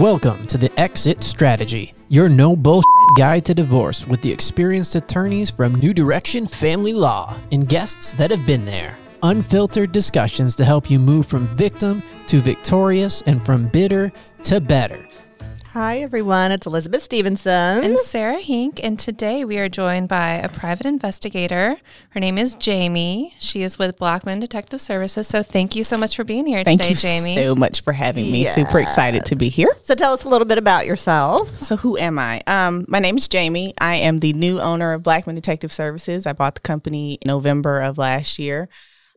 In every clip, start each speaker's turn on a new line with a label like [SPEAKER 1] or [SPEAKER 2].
[SPEAKER 1] Welcome to the Exit Strategy, your no bullshit guide to divorce with the experienced attorneys from New Direction Family Law and guests that have been there. Unfiltered discussions to help you move from victim to victorious and from bitter to better.
[SPEAKER 2] Hi, everyone. It's Elizabeth Stevenson.
[SPEAKER 3] And Sarah Hink. And today we are joined by a private investigator. Her name is Jamie. She is with Blackman Detective Services. So thank you so much for being here today, Jamie.
[SPEAKER 4] Thank
[SPEAKER 3] today,
[SPEAKER 4] you
[SPEAKER 3] Jamie.
[SPEAKER 4] so much for having me.
[SPEAKER 2] Yeah.
[SPEAKER 4] Super excited to be here.
[SPEAKER 2] so tell us a little bit about yourself.
[SPEAKER 4] So who am I? Um, my name is Jamie. I am the new owner of Blackman Detective Services. I bought the company in November of last year.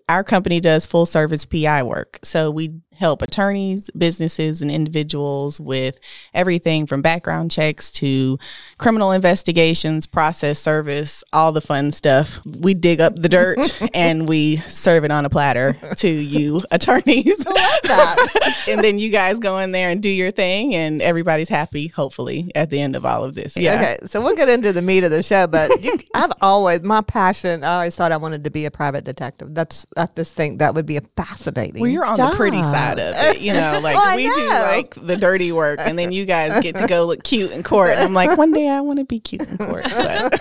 [SPEAKER 4] Our company does full service PI work. So we help attorneys, businesses, and individuals with everything from background checks to criminal investigations, process service, all the fun stuff. We dig up the dirt and we serve it on a platter to you attorneys. and then you guys go in there and do your thing and everybody's happy, hopefully, at the end of all of this. Yeah.
[SPEAKER 2] Okay, so we'll get into the meat of the show, but you, I've always my passion. I always thought I wanted to be a private detective. That's I just think that would be a fascinating.
[SPEAKER 4] Well, you're on the pretty side of it, you know. Like
[SPEAKER 2] Well, I
[SPEAKER 4] we do, like the dirty work, and then you guys get to go look cute in court. And I'm like, one day I want to be cute in court, but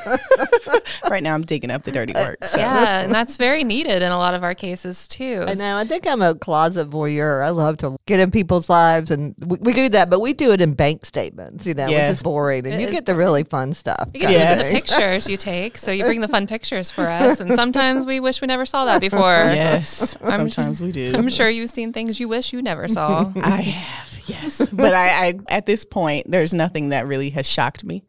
[SPEAKER 4] right now I'm digging up the dirty work. So.
[SPEAKER 3] Yeah, and that's very needed in a lot of our cases too.
[SPEAKER 2] I know. I think I'm a closet voyeur. I love to get in people's lives, and we, we do that, but we do it in bank statements, you know, which is boring, and
[SPEAKER 3] It
[SPEAKER 2] you get the really fun stuff.
[SPEAKER 3] You get to the pictures you take. So you bring the fun pictures for us. And sometimes we wish we never saw that before.
[SPEAKER 4] Yes, sometimes we do.
[SPEAKER 3] I'm sure you've seen things you wish you never saw.
[SPEAKER 4] I have, yes. But I, I, at this point, there's nothing that really has shocked me.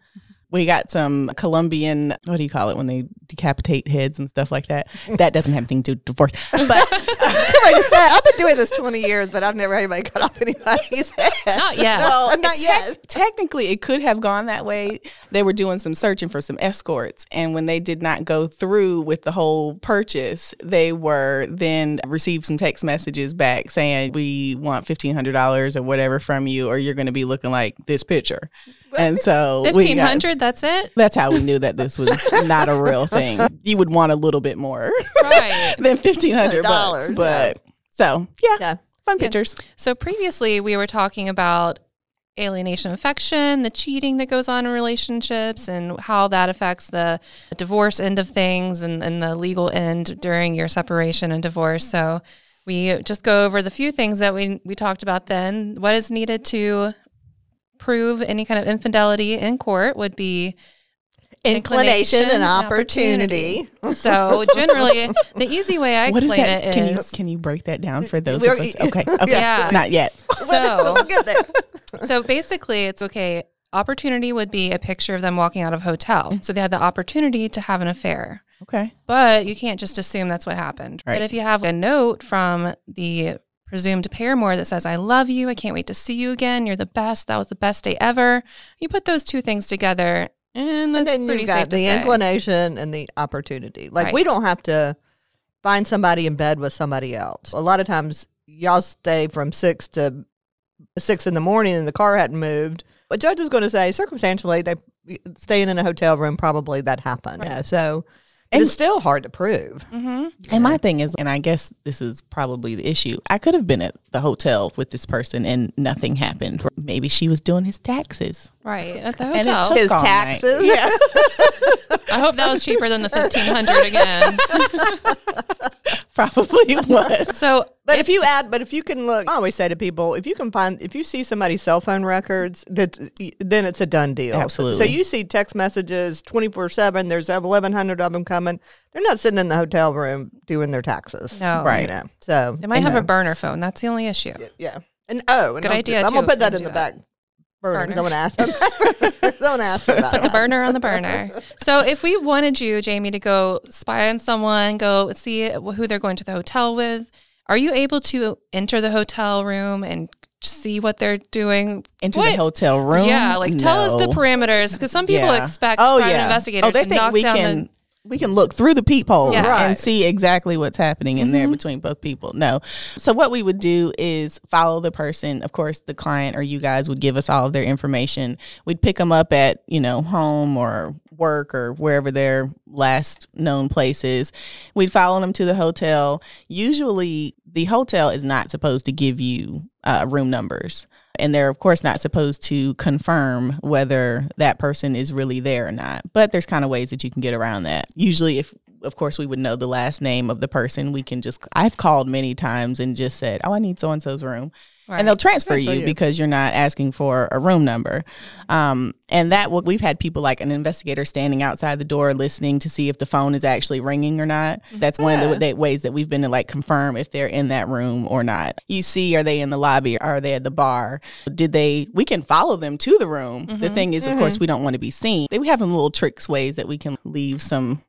[SPEAKER 4] We got some Colombian, what do you call it when they decapitate heads and stuff like that? That doesn't have anything to do with divorce. But
[SPEAKER 2] like I said, I've been doing this 20 years, but I've never had anybody cut off anybody's head.
[SPEAKER 3] Not yet.
[SPEAKER 2] Well, not
[SPEAKER 4] tec-
[SPEAKER 2] yet.
[SPEAKER 4] Technically, it could have gone that way. They were doing some searching for some escorts, and when they did not go through with the whole purchase, they were then received some text messages back saying, "We want fifteen hundred dollars or whatever from you, or you're going to be looking like this picture." And so we
[SPEAKER 3] Fifteen hundred. That's it.
[SPEAKER 4] That's how we knew that this was not a real thing. You would want a little bit more
[SPEAKER 3] Right.
[SPEAKER 4] than fifteen hundred
[SPEAKER 2] Dollars,
[SPEAKER 4] but so yeah,
[SPEAKER 2] Yeah.
[SPEAKER 4] fun pictures.
[SPEAKER 3] So previously we were talking about alienation of affection, the cheating that goes on in relationships and how that affects the divorce end of things and, and the legal end during your separation and divorce. So we just go over the few things that we we talked about then. What is needed to prove any kind of infidelity in court would be
[SPEAKER 2] Inclination and
[SPEAKER 3] Inclination and
[SPEAKER 2] opportunity.
[SPEAKER 3] so generally the easy way I
[SPEAKER 4] What is
[SPEAKER 3] explain
[SPEAKER 4] that?
[SPEAKER 3] it
[SPEAKER 4] Can you can you break that down for those?
[SPEAKER 2] We're-
[SPEAKER 4] Of us? Okay, okay,
[SPEAKER 3] Yeah.
[SPEAKER 4] not yet.
[SPEAKER 3] so
[SPEAKER 2] We'll get there.
[SPEAKER 3] So basically, it's okay. Opportunity would be a picture of them walking out of a hotel. Mm. So they had the opportunity to have an affair.
[SPEAKER 4] Okay.
[SPEAKER 3] But you can't just assume that's what happened.
[SPEAKER 4] Right.
[SPEAKER 3] But if you have a note from the presumed paramour that says, I love you, I can't wait to see you again, you're the best, that was the best day ever, you put those two things together, and,
[SPEAKER 2] And then
[SPEAKER 3] pretty
[SPEAKER 2] you got the inclination and the opportunity. Like we don't have to find somebody in bed with somebody else. A lot of times y'all stay from six to six in the morning and the car hadn't moved. A judge is going to say circumstantially they staying in a hotel room probably that happened. Yeah, so
[SPEAKER 4] And-
[SPEAKER 2] it's still hard to prove.
[SPEAKER 3] hmm
[SPEAKER 4] And my thing is, and I guess this is probably the issue. I could have been at the hotel with this person and nothing happened. Maybe she was doing his taxes.
[SPEAKER 3] Right. At the hotel.
[SPEAKER 2] His
[SPEAKER 4] all night.
[SPEAKER 2] taxes?
[SPEAKER 4] Yeah.
[SPEAKER 3] I hope that was cheaper than the 1500 again.
[SPEAKER 4] probably was.
[SPEAKER 3] So,
[SPEAKER 2] But if you add, but if you can look, I always say to people, if you can find, if you see somebody's cell phone records, that then it's a done deal.
[SPEAKER 4] Absolutely.
[SPEAKER 2] So you see text messages twenty four seven. There's eleven hundred of them coming. They're not sitting in the hotel room doing their taxes.
[SPEAKER 3] No.
[SPEAKER 4] Right.
[SPEAKER 2] You know. So
[SPEAKER 3] they might
[SPEAKER 2] you
[SPEAKER 3] have a burner phone. That's the only issue.
[SPEAKER 2] yeah. And oh, and
[SPEAKER 3] Good
[SPEAKER 2] I'm,
[SPEAKER 3] idea,
[SPEAKER 2] I'm
[SPEAKER 3] too,
[SPEAKER 2] gonna put that in the
[SPEAKER 3] do
[SPEAKER 2] back burner.
[SPEAKER 3] Burner.
[SPEAKER 2] Someone asked. Someone asked me about
[SPEAKER 3] Put the
[SPEAKER 2] that.
[SPEAKER 3] burner on the burner. So if we wanted you, Jamie, to go spy on someone, go see who they're going to the hotel with, are you able to enter the hotel room and see what they're doing?
[SPEAKER 4] Into
[SPEAKER 3] What-
[SPEAKER 4] the hotel room.
[SPEAKER 3] Yeah, like tell us the parameters because some people
[SPEAKER 4] Yeah.
[SPEAKER 3] expect
[SPEAKER 4] oh,
[SPEAKER 3] private
[SPEAKER 4] yeah.
[SPEAKER 3] investigators
[SPEAKER 4] oh, they
[SPEAKER 3] to
[SPEAKER 4] think
[SPEAKER 3] knock
[SPEAKER 4] we
[SPEAKER 3] down
[SPEAKER 4] can,
[SPEAKER 3] the.
[SPEAKER 4] We can look through the peephole
[SPEAKER 3] Yeah.
[SPEAKER 4] and see exactly what's happening in
[SPEAKER 3] Mm-hmm.
[SPEAKER 4] there between both people. No. So what we would do is follow the person. Of course, the client or you guys would give us all of their information. We'd pick them up at, you know, home or work or wherever their last known place is. We'd follow them to the hotel. Usually the hotel is not supposed to give you uh, room numbers. And they're, of course, not supposed to confirm whether that person is really there or not. But there's kind of ways that you can get around that. Usually, if of course, we would know the last name of the person. We can just, I've called many times and just said, Oh, I need so and so's room.
[SPEAKER 3] Right.
[SPEAKER 4] And they'll transfer
[SPEAKER 2] Transfer
[SPEAKER 4] you,
[SPEAKER 2] you.
[SPEAKER 4] because you're not asking for a room number. Um, and that what we've had people like an investigator standing outside the door listening to see if the phone is actually ringing or not. That's one of the
[SPEAKER 2] Yeah.
[SPEAKER 4] ways that we've been to like confirm if they're in that room or not. You see, are they in the lobby? Are they at the bar? Did they? We can follow them to the room. The thing is, of course, we don't want to be seen. We have some little tricks ways that we can leave some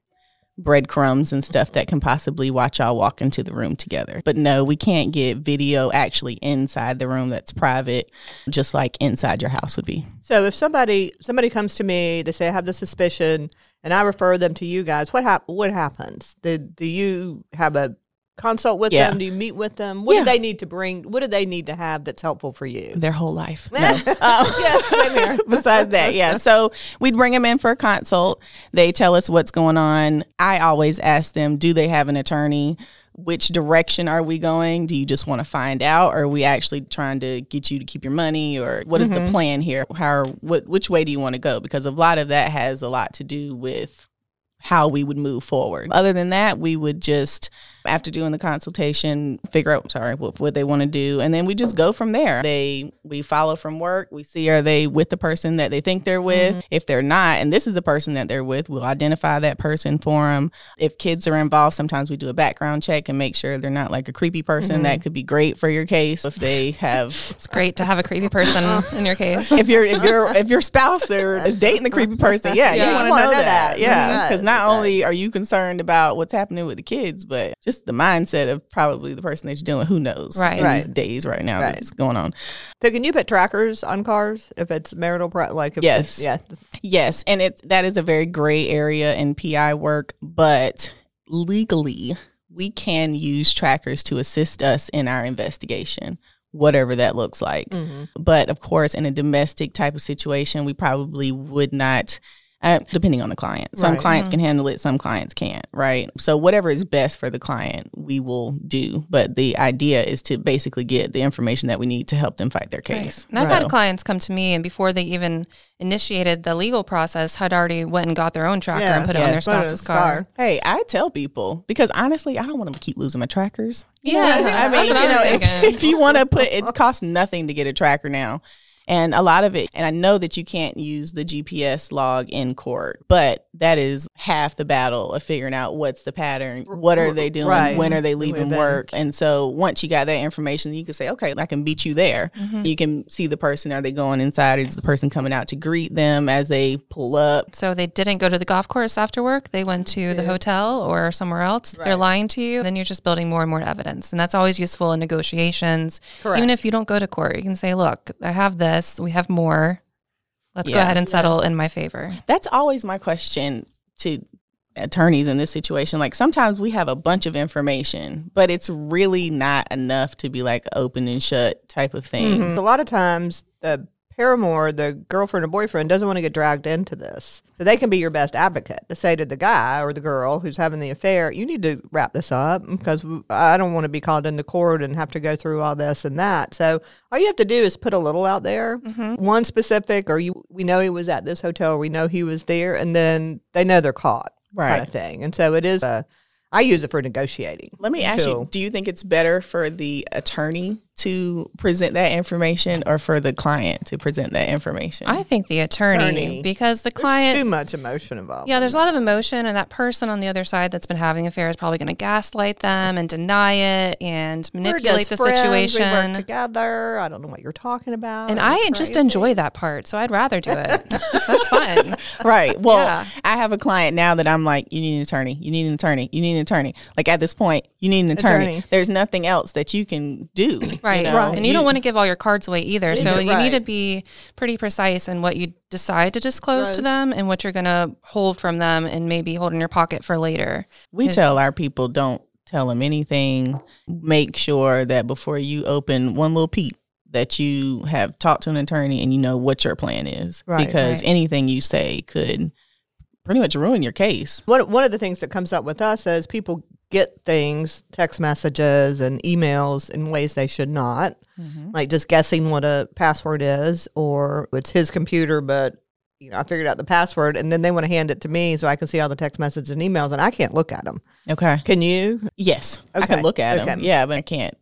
[SPEAKER 4] breadcrumbs and stuff that can possibly watch y'all walk into the room together. But no, we can't get video actually inside the room that's private, just like inside your house would be.
[SPEAKER 2] So if somebody somebody comes to me, they say I have the suspicion, and I refer them to you guys. What hap- What happens? Do, do you have a consult with
[SPEAKER 4] Yeah.
[SPEAKER 2] them? Do you meet with them? What
[SPEAKER 4] Yeah.
[SPEAKER 2] do they need to bring? What do they need to have that's helpful for you?
[SPEAKER 4] Their whole life. No.
[SPEAKER 2] yeah, um, same here.
[SPEAKER 4] Besides that, yeah. So we'd bring them in for a consult. They tell us what's going on. I always ask them, do they have an attorney? Which direction are we going? Do you just want to find out? Or are we actually trying to get you to keep your money? Or what is the mm-hmm. plan here? How, what, which way do you want to go? Because a lot of that has a lot to do with how we would move forward. Other than that, we would just, after doing the consultation, figure out, sorry, what, what they want to do. And then we just go from there. They, we follow from work. We see, are they with the person that they think they're with? Mm-hmm. If they're not, and this is the person that they're with, we'll identify that person for them. If kids are involved, sometimes we do a background check and make sure they're not like a creepy person that mm-hmm. could be great for your case. If they have
[SPEAKER 3] It's great to have a creepy person in your case.
[SPEAKER 4] if your if your if your spouse is dating the creepy person, yeah,
[SPEAKER 2] Yeah,
[SPEAKER 4] you want to know,
[SPEAKER 2] know
[SPEAKER 4] that,
[SPEAKER 2] that.
[SPEAKER 4] yeah, because not
[SPEAKER 2] right.
[SPEAKER 4] only are you concerned about what's happening with the kids, but just the mindset of probably the person that you're dealing. Who knows?
[SPEAKER 3] Right.
[SPEAKER 4] in these
[SPEAKER 2] Right.
[SPEAKER 4] days right now
[SPEAKER 2] Right.
[SPEAKER 4] that's going on.
[SPEAKER 2] So can you put trackers on cars if it's marital? Pro- like if
[SPEAKER 4] Yes.
[SPEAKER 2] yeah.
[SPEAKER 4] Yes, and it that is a very gray area in PI work, but legally we can use trackers to assist us in our investigation, whatever that looks like.
[SPEAKER 2] Mhm.
[SPEAKER 4] But of course, in a domestic type of situation, we probably would not. Uh, depending on the client, some
[SPEAKER 2] Right.
[SPEAKER 4] clients can handle it, some clients can't. Right. So whatever is best for the client, we will do. But the idea is to basically get the information that we need to help them fight their case.
[SPEAKER 3] And I've
[SPEAKER 4] So-
[SPEAKER 3] had clients come to me, and before they even initiated the legal process, had already went and got their own tracker
[SPEAKER 2] Yeah,
[SPEAKER 3] and put it on their
[SPEAKER 2] put it in
[SPEAKER 3] spouse's car.
[SPEAKER 4] Hey, I tell people because honestly, I don't want to keep losing my trackers.
[SPEAKER 3] Yeah,
[SPEAKER 4] I mean, you know, if, if you want to put, it costs nothing to get a tracker now. And a lot of it, and I know that you can't use the GPS log in court, but that is half the battle of figuring out what's the pattern, what are they doing,
[SPEAKER 2] Right.
[SPEAKER 4] when are they leaving work. And so once you got that information, you can say, okay, I can beat you there.
[SPEAKER 3] Mm-hmm.
[SPEAKER 4] You can see the person, are they going inside? Is the person coming out to greet them as they pull up?
[SPEAKER 3] So they didn't go to the golf course after work. They went to the hotel or somewhere else. They're lying to you. Then you're just building more and more evidence. And that's always useful in negotiations.
[SPEAKER 2] Correct.
[SPEAKER 3] Even if you don't go to court, you can say, look, I have this. We have more. Let's go ahead and settle in my favor.
[SPEAKER 4] That's always my question to attorneys in this situation. Like sometimes we have a bunch of information, but it's really not enough to be like open and shut type of thing.
[SPEAKER 2] Mhm. A lot of times, the paramour, the girlfriend or boyfriend, doesn't want to get dragged into this. So they can be your best advocate to say to the guy or the girl who's having the affair, you need to wrap this up because I don't want to be called into court and have to go through all this and that. So all you have to do is put a little out there, mm-hmm. one specific, or you we know he was at this hotel, we know he was there, and then they know they're caught,
[SPEAKER 4] right.
[SPEAKER 2] kind of thing. And so it is. A, I use it for negotiating.
[SPEAKER 4] Let me ask you, do you think it's better for the attorney to present that information or for the client to present that information?
[SPEAKER 3] I think the attorney,
[SPEAKER 2] Attorney.
[SPEAKER 3] because the
[SPEAKER 2] There's
[SPEAKER 3] client
[SPEAKER 2] too much emotion involved.
[SPEAKER 3] Yeah, there's a lot of emotion, and that person on the other side that's been having the affair is probably going to gaslight them and deny it and
[SPEAKER 2] We're
[SPEAKER 3] manipulate
[SPEAKER 2] just
[SPEAKER 3] the
[SPEAKER 2] friends, We work
[SPEAKER 3] situation.
[SPEAKER 2] together. I don't know what you're talking about.
[SPEAKER 3] And
[SPEAKER 2] It's
[SPEAKER 3] I just enjoy that part, so I'd rather do it. that's fun.
[SPEAKER 4] Right. Well,
[SPEAKER 3] Yeah.
[SPEAKER 4] I have a client now that I'm like, you need an attorney. You need an attorney. You need an attorney. Like at this point, you need an attorney.
[SPEAKER 2] Attorney.
[SPEAKER 4] There's nothing else that you can do. You
[SPEAKER 3] Right.
[SPEAKER 4] know?
[SPEAKER 2] Right.
[SPEAKER 3] And you, don't want to give all your cards away either. So
[SPEAKER 2] Yeah,
[SPEAKER 3] you need to be pretty precise in what you decide to disclose to them and what you're going to hold from them and maybe hold in your pocket for later.
[SPEAKER 4] We tell our people don't tell them anything. Make sure that before you open one little peep, that you have talked to an attorney and you know what your plan is.
[SPEAKER 2] Right.
[SPEAKER 4] because
[SPEAKER 3] Right.
[SPEAKER 4] anything you say could pretty much ruin your case.
[SPEAKER 2] One, one of the things that comes up with us is people get things, text messages and emails in ways they should not, mm-hmm. like just guessing what a password is, or it's his computer, but you know I figured out the password, and then they want to hand it to me so I can see all the text messages and emails, and I can't look at them.
[SPEAKER 4] Okay.
[SPEAKER 2] Can you?
[SPEAKER 4] Yes, I can look at them. Yeah, but I can't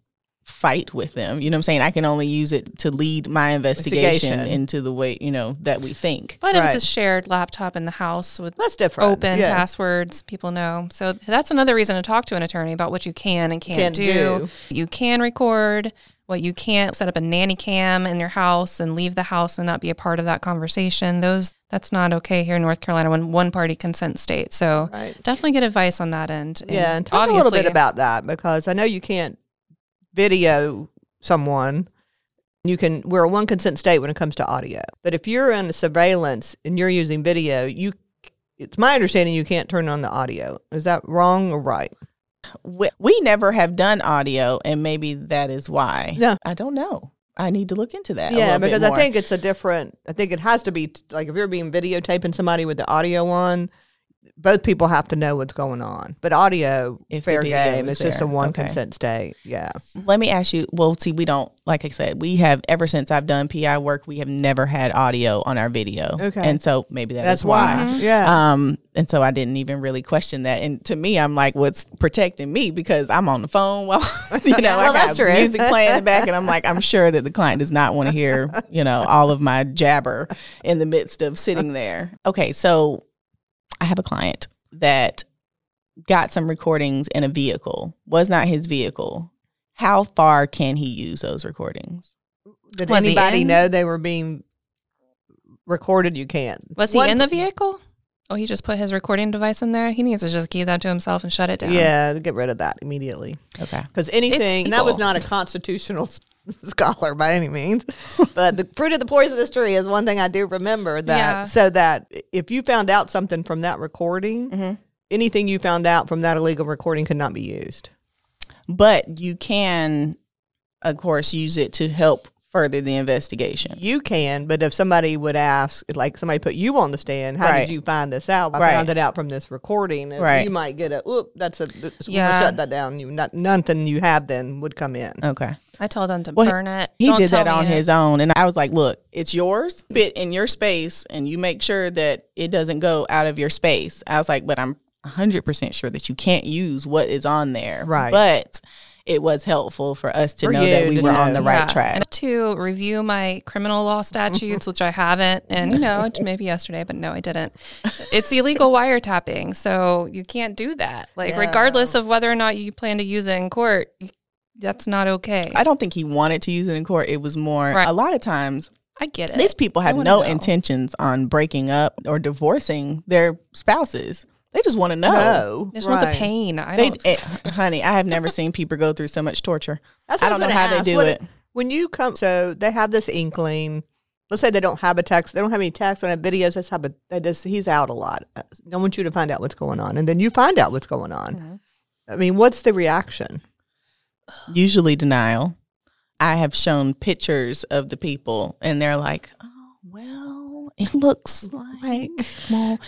[SPEAKER 4] fight with them. You know what I'm saying? I can only use it to lead my investigation,
[SPEAKER 2] Investigation.
[SPEAKER 4] into the way you know that we think.
[SPEAKER 3] But if it's a shared laptop in the house with
[SPEAKER 2] That's different.
[SPEAKER 3] open
[SPEAKER 2] Yeah.
[SPEAKER 3] passwords, people know. So that's another reason to talk to an attorney about what you can and can't,
[SPEAKER 2] Can't
[SPEAKER 3] do.
[SPEAKER 2] do.
[SPEAKER 3] You can record what you can't set up a nanny cam in your house and leave the house and not be a part of that conversation. Those that's not okay here in North Carolina when one party consent state. So
[SPEAKER 2] Right.
[SPEAKER 3] definitely get advice on that end.
[SPEAKER 2] Yeah, and talk a little bit about that because I know you can't video someone. You can we're a one consent state when it comes to audio, but if you're in surveillance and you're using video, you it's my understanding you can't turn on the audio. Is that wrong or right?
[SPEAKER 4] We, we never have done audio, and maybe that is why.
[SPEAKER 2] Yeah.
[SPEAKER 4] I don't know. I need to look into that.
[SPEAKER 2] yeah, because I think it's a different. I think it has to be like if you're being videotaping somebody with the audio on, both people have to know what's going on. But audio,
[SPEAKER 4] If
[SPEAKER 2] fair game.
[SPEAKER 4] is
[SPEAKER 2] It's just a one
[SPEAKER 4] okay.
[SPEAKER 2] consent state. Yeah.
[SPEAKER 4] Let me ask you. Well, see, we don't like I said. We have ever since I've done PI work, we have never had audio on our video.
[SPEAKER 2] Okay.
[SPEAKER 4] and so maybe that
[SPEAKER 2] That's
[SPEAKER 4] is why.
[SPEAKER 2] why. Yeah.
[SPEAKER 4] Um, and so I didn't even really question that. And to me, I'm like, what's protecting me because I'm on the phone while you know
[SPEAKER 2] Well,
[SPEAKER 4] I got
[SPEAKER 2] true.
[SPEAKER 4] music playing in the back, and I'm like, I'm sure that the client does not want to hear you know all of my jabber in the midst of sitting there. Okay, so I have a client that got some recordings in a vehicle was not his vehicle. How far can he use those recordings?
[SPEAKER 2] Did
[SPEAKER 3] Was
[SPEAKER 2] anybody
[SPEAKER 3] in?
[SPEAKER 2] know they were being recorded? You can't.
[SPEAKER 3] Was he
[SPEAKER 2] One-
[SPEAKER 3] in the vehicle? Oh, he just put his recording device in there. He needs to just keep that to himself and shut it down.
[SPEAKER 2] Yeah, get rid of that immediately.
[SPEAKER 4] Okay.
[SPEAKER 2] Because anything, and that was not a constitutional s- scholar by any means, but the fruit of the poisonous tree is one thing I do remember that.
[SPEAKER 3] Yeah.
[SPEAKER 2] So that if you found out something from that recording,
[SPEAKER 4] Mhm.
[SPEAKER 2] anything you found out from that illegal recording could not be used.
[SPEAKER 4] But you can, of course, use it to help further the investigation.
[SPEAKER 2] You can, but if somebody would ask, like somebody put you on the stand, how
[SPEAKER 4] Right.
[SPEAKER 2] did you find this out? I
[SPEAKER 4] Right.
[SPEAKER 2] found it out from this recording. And
[SPEAKER 4] Right.
[SPEAKER 2] You might get a, oop, that's a, that's,
[SPEAKER 3] Yeah.
[SPEAKER 2] shut that down. You, not, nothing you have then would come in.
[SPEAKER 4] Okay.
[SPEAKER 3] I told them to
[SPEAKER 4] Well,
[SPEAKER 3] burn it.
[SPEAKER 4] He
[SPEAKER 3] Don't
[SPEAKER 4] did that on
[SPEAKER 3] me it.
[SPEAKER 4] his own. And I was like, look, it's yours. Bit in your space and you make sure that it doesn't go out of your space. I was like, but I'm 100% sure that you can't use what is on there.
[SPEAKER 2] Right.
[SPEAKER 4] But it was helpful for us to
[SPEAKER 2] For
[SPEAKER 4] know that we
[SPEAKER 2] to
[SPEAKER 4] were on the right
[SPEAKER 3] Yeah,
[SPEAKER 4] track.
[SPEAKER 3] And to review my criminal law statutes, which I haven't, and you know, maybe yesterday, but no, I didn't. It's illegal wiretapping, so you can't do that. Like,
[SPEAKER 2] Yeah.
[SPEAKER 3] regardless of whether or not you plan to use it in court, that's not okay.
[SPEAKER 4] I don't think he wanted to use it in court. It was more,
[SPEAKER 3] Right.
[SPEAKER 4] a lot of times,
[SPEAKER 3] I get it.
[SPEAKER 4] these people have no
[SPEAKER 3] know.
[SPEAKER 4] intentions on breaking up or divorcing their spouses. They just want to know.
[SPEAKER 2] No.
[SPEAKER 3] I just want the pain. I
[SPEAKER 4] They,
[SPEAKER 3] don't.
[SPEAKER 4] eh, honey, I have never seen people go through so much torture.
[SPEAKER 2] That's
[SPEAKER 4] I don't
[SPEAKER 2] was
[SPEAKER 4] know
[SPEAKER 2] gonna
[SPEAKER 4] how they do
[SPEAKER 2] What-
[SPEAKER 4] it.
[SPEAKER 2] When you come, so they have this inkling. Let's say they don't have a text. They don't have any text. They don't have videos. That's how, but they just he's out a lot. I want you to find out what's going on, and then you find out what's going on.
[SPEAKER 4] Mm-hmm.
[SPEAKER 2] I mean, what's the reaction?
[SPEAKER 4] Usually denial. I have shown pictures of the people, and they're like, "Oh, well, it looks like well."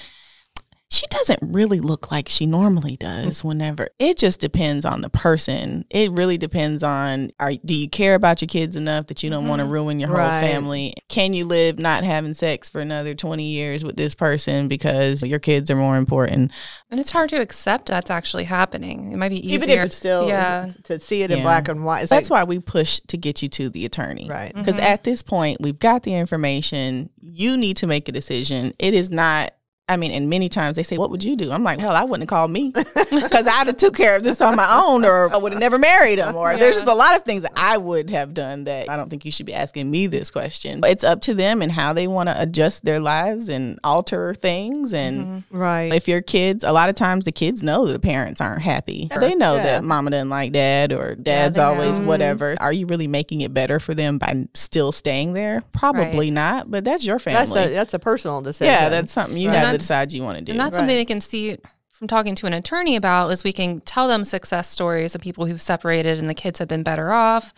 [SPEAKER 4] She doesn't really look like she normally does whenever. It just depends on the person. It really depends on are do you care about your kids enough that you don't want to ruin your whole
[SPEAKER 2] Right.
[SPEAKER 4] family? Can you live not having sex for another 20 years with this person because your kids are more important?
[SPEAKER 3] and it's hard to accept that's actually happening. It might be easier.
[SPEAKER 2] Even if it's still
[SPEAKER 3] yeah.
[SPEAKER 2] to see it in
[SPEAKER 4] Yeah.
[SPEAKER 2] black and white.
[SPEAKER 4] That's
[SPEAKER 2] like-
[SPEAKER 4] why we push to get you to the attorney.
[SPEAKER 2] Right.
[SPEAKER 4] Because
[SPEAKER 3] Mm-hmm.
[SPEAKER 4] at this point, we've got the information. You need to make a decision. It is not. I mean, and many times they say, "What would you do?" I'm like, "Hell, I wouldn't have called me because I'd have took care of this on my own, or I would have never married him." Or there's just a lot of things that I would have done that I don't think you should be asking me this question. But it's up to them and how they want to adjust their lives and alter things. And mm-hmm.
[SPEAKER 2] right.
[SPEAKER 4] if your kids, a lot of times the kids know that the parents aren't happy. They know
[SPEAKER 2] Yeah.
[SPEAKER 4] that mama doesn't like dad or dad's
[SPEAKER 3] they
[SPEAKER 4] always
[SPEAKER 3] know.
[SPEAKER 4] whatever. Are you really making it better for them by still staying there? Probably
[SPEAKER 3] Right.
[SPEAKER 4] not, but that's your
[SPEAKER 2] that's
[SPEAKER 4] family.
[SPEAKER 2] a that's a personal decision.
[SPEAKER 4] yeah, that's something you
[SPEAKER 3] Right.
[SPEAKER 4] have
[SPEAKER 3] And
[SPEAKER 4] to
[SPEAKER 3] that's-
[SPEAKER 4] decide you want to do.
[SPEAKER 3] And that's
[SPEAKER 2] Right.
[SPEAKER 3] something they can see from talking to an attorney about is we can tell them success stories of people who've separated and the kids have been better off.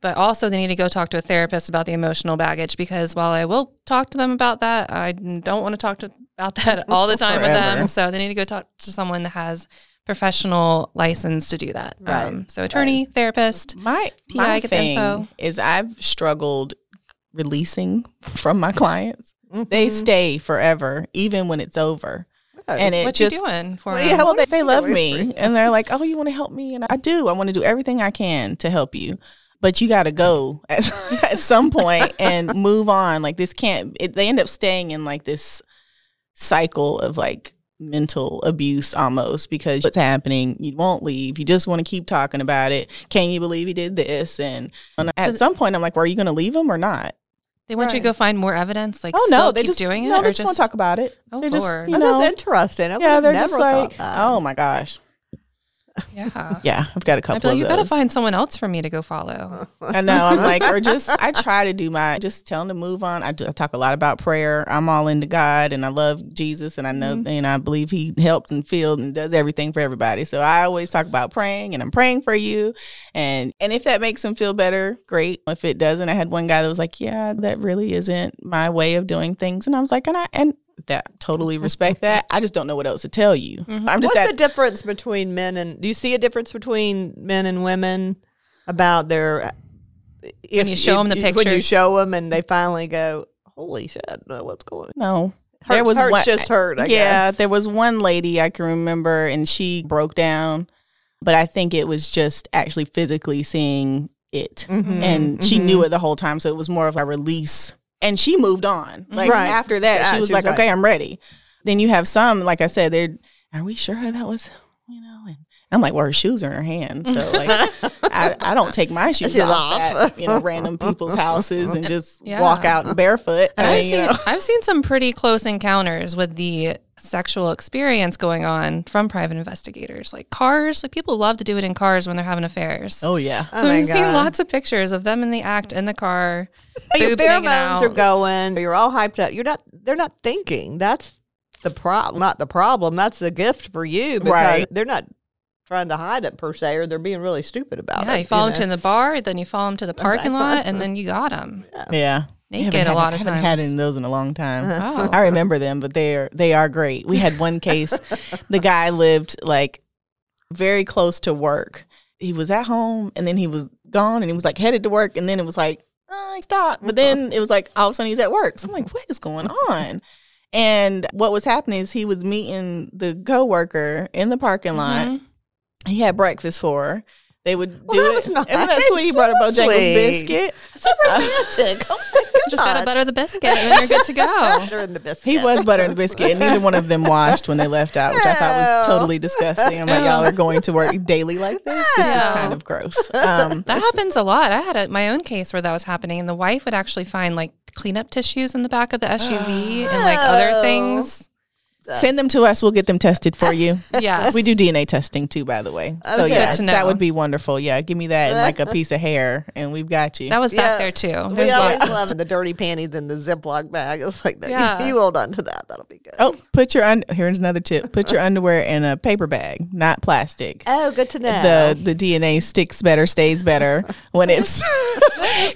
[SPEAKER 3] But also they need to go talk to a therapist about the emotional baggage because while I will talk to them about that, I don't want to talk to about that all the time with them. So they need to go talk to someone that has professional license to do that.
[SPEAKER 2] Right.
[SPEAKER 3] Um, so attorney, therapist.
[SPEAKER 4] My
[SPEAKER 3] PI
[SPEAKER 4] my thing
[SPEAKER 3] info.
[SPEAKER 4] is I've struggled releasing from my clients. They
[SPEAKER 2] Mhm.
[SPEAKER 4] stay forever, even when it's over. And it
[SPEAKER 3] What
[SPEAKER 4] just
[SPEAKER 3] you doing for
[SPEAKER 2] Well,
[SPEAKER 3] him?
[SPEAKER 2] yeah,
[SPEAKER 4] well, they, they love me, and they're like, "Oh, you want to help me?" And I do. I want to do everything I can to help you, but you got to go at, at some point and move on. Like this can't. It, they end up staying in like this cycle of like mental abuse almost because what's happening you won't leave you just want to keep talking about it can you believe he did this and, and at
[SPEAKER 3] So-
[SPEAKER 4] some point i'm like well, are you going to leave him or not
[SPEAKER 3] They want you to go find more evidence. Like,
[SPEAKER 4] oh
[SPEAKER 3] still
[SPEAKER 4] no they
[SPEAKER 3] keep
[SPEAKER 4] just
[SPEAKER 3] doing it,
[SPEAKER 4] no
[SPEAKER 3] or
[SPEAKER 4] they just, want to talk about it
[SPEAKER 3] Oh,
[SPEAKER 4] they're just
[SPEAKER 3] Lord.
[SPEAKER 4] you
[SPEAKER 2] Oh,
[SPEAKER 4] know
[SPEAKER 2] that's interesting. I
[SPEAKER 4] yeah they're
[SPEAKER 2] have
[SPEAKER 4] just like oh my gosh
[SPEAKER 3] Yeah.
[SPEAKER 4] yeah i've got a couple
[SPEAKER 3] be like,
[SPEAKER 4] of
[SPEAKER 3] you got to find someone else for me to go follow.
[SPEAKER 4] I know. I'm like, or just I try to do my just tell them to move on. I, do, I talk a lot about prayer. I'm all into God, and I love Jesus, and I know,
[SPEAKER 3] Mm-hmm.
[SPEAKER 4] and I believe He helped and filled and does everything for everybody. So I always talk about praying, and I'm praying for you, and and if that makes them feel better, great. If it doesn't, I had one guy that was like, yeah, that really isn't my way of doing things, and I was like, and I and that totally respect that. I just don't know what else to tell you.
[SPEAKER 3] Mm-hmm.
[SPEAKER 4] I'm just
[SPEAKER 2] What's
[SPEAKER 4] at
[SPEAKER 2] the difference between men and? Do you see a difference between men and women about their? If,
[SPEAKER 3] you show them the picture?
[SPEAKER 2] When you show them and they finally go, "Holy shit! no, What's going?" on?
[SPEAKER 4] no.
[SPEAKER 2] Hurts, hurts just hurt. I
[SPEAKER 4] yeah,
[SPEAKER 2] guess.
[SPEAKER 4] there was one lady I can remember, and she broke down, but I think it was just actually physically seeing it,
[SPEAKER 2] Mhm,
[SPEAKER 4] and she
[SPEAKER 2] mhm.
[SPEAKER 4] knew it the whole time. So it was more of a release, and she moved on. Like
[SPEAKER 2] Right.
[SPEAKER 4] after that,
[SPEAKER 2] Yeah,
[SPEAKER 4] she was
[SPEAKER 2] she was
[SPEAKER 4] like,
[SPEAKER 2] like-
[SPEAKER 4] "Okay, I'm ready." Then you have some, like I said, they're, "Are we sure that was?" You know, and I'm like, "Well, her shoes are in her hand, so like, I, I don't take my shoes
[SPEAKER 2] Shoes
[SPEAKER 4] off,
[SPEAKER 2] off.
[SPEAKER 4] at you know random people's houses and just
[SPEAKER 3] Yeah.
[SPEAKER 4] walk out barefoot."
[SPEAKER 3] And
[SPEAKER 4] I
[SPEAKER 3] I've
[SPEAKER 4] you
[SPEAKER 3] seen
[SPEAKER 4] know.
[SPEAKER 3] I've seen some pretty close encounters with the sexual experience going on from private investigators. Like cars, like people love to do it in cars when they're having affairs.
[SPEAKER 4] Oh yeah.
[SPEAKER 2] Oh
[SPEAKER 3] so
[SPEAKER 2] my
[SPEAKER 3] I've seen
[SPEAKER 2] God.
[SPEAKER 3] lots of pictures of them in the act in the car.
[SPEAKER 2] Your
[SPEAKER 3] boobs
[SPEAKER 2] pheromones are going. You're all hyped up. You're not. They're not thinking. That's the problem. Not the problem. That's the gift for you. Because
[SPEAKER 4] Right.
[SPEAKER 2] They're not trying to hide it per se, or they're being really stupid about
[SPEAKER 3] Yeah,
[SPEAKER 2] it.
[SPEAKER 3] Yeah, you follow
[SPEAKER 2] know?
[SPEAKER 3] them to the bar, then you follow them to the parking lot, and then you got them
[SPEAKER 4] Yeah.
[SPEAKER 3] naked
[SPEAKER 4] Haven't
[SPEAKER 3] a
[SPEAKER 4] had-
[SPEAKER 3] lot of
[SPEAKER 4] haven't had any of those in a long time.
[SPEAKER 3] Oh.
[SPEAKER 4] I remember them, but they're they are great. We had one case. the guy lived like very close to work. He was at home, and then he was gone, and he was like headed to work, and then it was like, oh, he stopped. But then it was like all of a sudden he's at work. So I'm like, what is going on? And what was happening is he was meeting the coworker in the parking lot.
[SPEAKER 3] Mhm.
[SPEAKER 4] He had breakfast for her. They would
[SPEAKER 2] Well,
[SPEAKER 4] do
[SPEAKER 2] that
[SPEAKER 4] it.
[SPEAKER 2] was
[SPEAKER 4] Isn't that sweet? He brought a
[SPEAKER 2] nice. So
[SPEAKER 4] Bojangles
[SPEAKER 2] sweet.
[SPEAKER 4] biscuit.
[SPEAKER 2] So romantic. Oh my god!
[SPEAKER 3] Just gotta butter the biscuit, and then you're good to go.
[SPEAKER 2] Butter in the biscuit.
[SPEAKER 4] He was buttering the biscuit, and neither one of them washed when they left out, which I thought was totally disgusting. I'm like, y'all are going to work daily like this. This is kind of gross. Um,
[SPEAKER 3] That happens a lot. I had a, my own case where that was happening, and the wife would actually find like cleanup tissues in the back of the SUV and like other
[SPEAKER 2] Oh.
[SPEAKER 3] Things.
[SPEAKER 4] send them to us. We'll get them tested for you.
[SPEAKER 3] Yes,
[SPEAKER 4] We do DNA testing too, by the way. Oh,
[SPEAKER 2] so
[SPEAKER 4] yeah,
[SPEAKER 3] Good to know.
[SPEAKER 4] that would be wonderful. Yeah, give me that and like a piece of hair, and we've got you.
[SPEAKER 3] That was
[SPEAKER 2] Yeah.
[SPEAKER 3] back there too.
[SPEAKER 2] We
[SPEAKER 3] There's
[SPEAKER 2] always
[SPEAKER 3] lots.
[SPEAKER 2] love the dirty panties in the Ziploc bag. It's like that.
[SPEAKER 3] Yeah.
[SPEAKER 2] You hold on to that. That'll be good.
[SPEAKER 4] oh, put your un- here's another tip. Put your underwear in a paper bag, not plastic.
[SPEAKER 2] Oh, good to know.
[SPEAKER 4] the the DNA sticks better, stays better when it's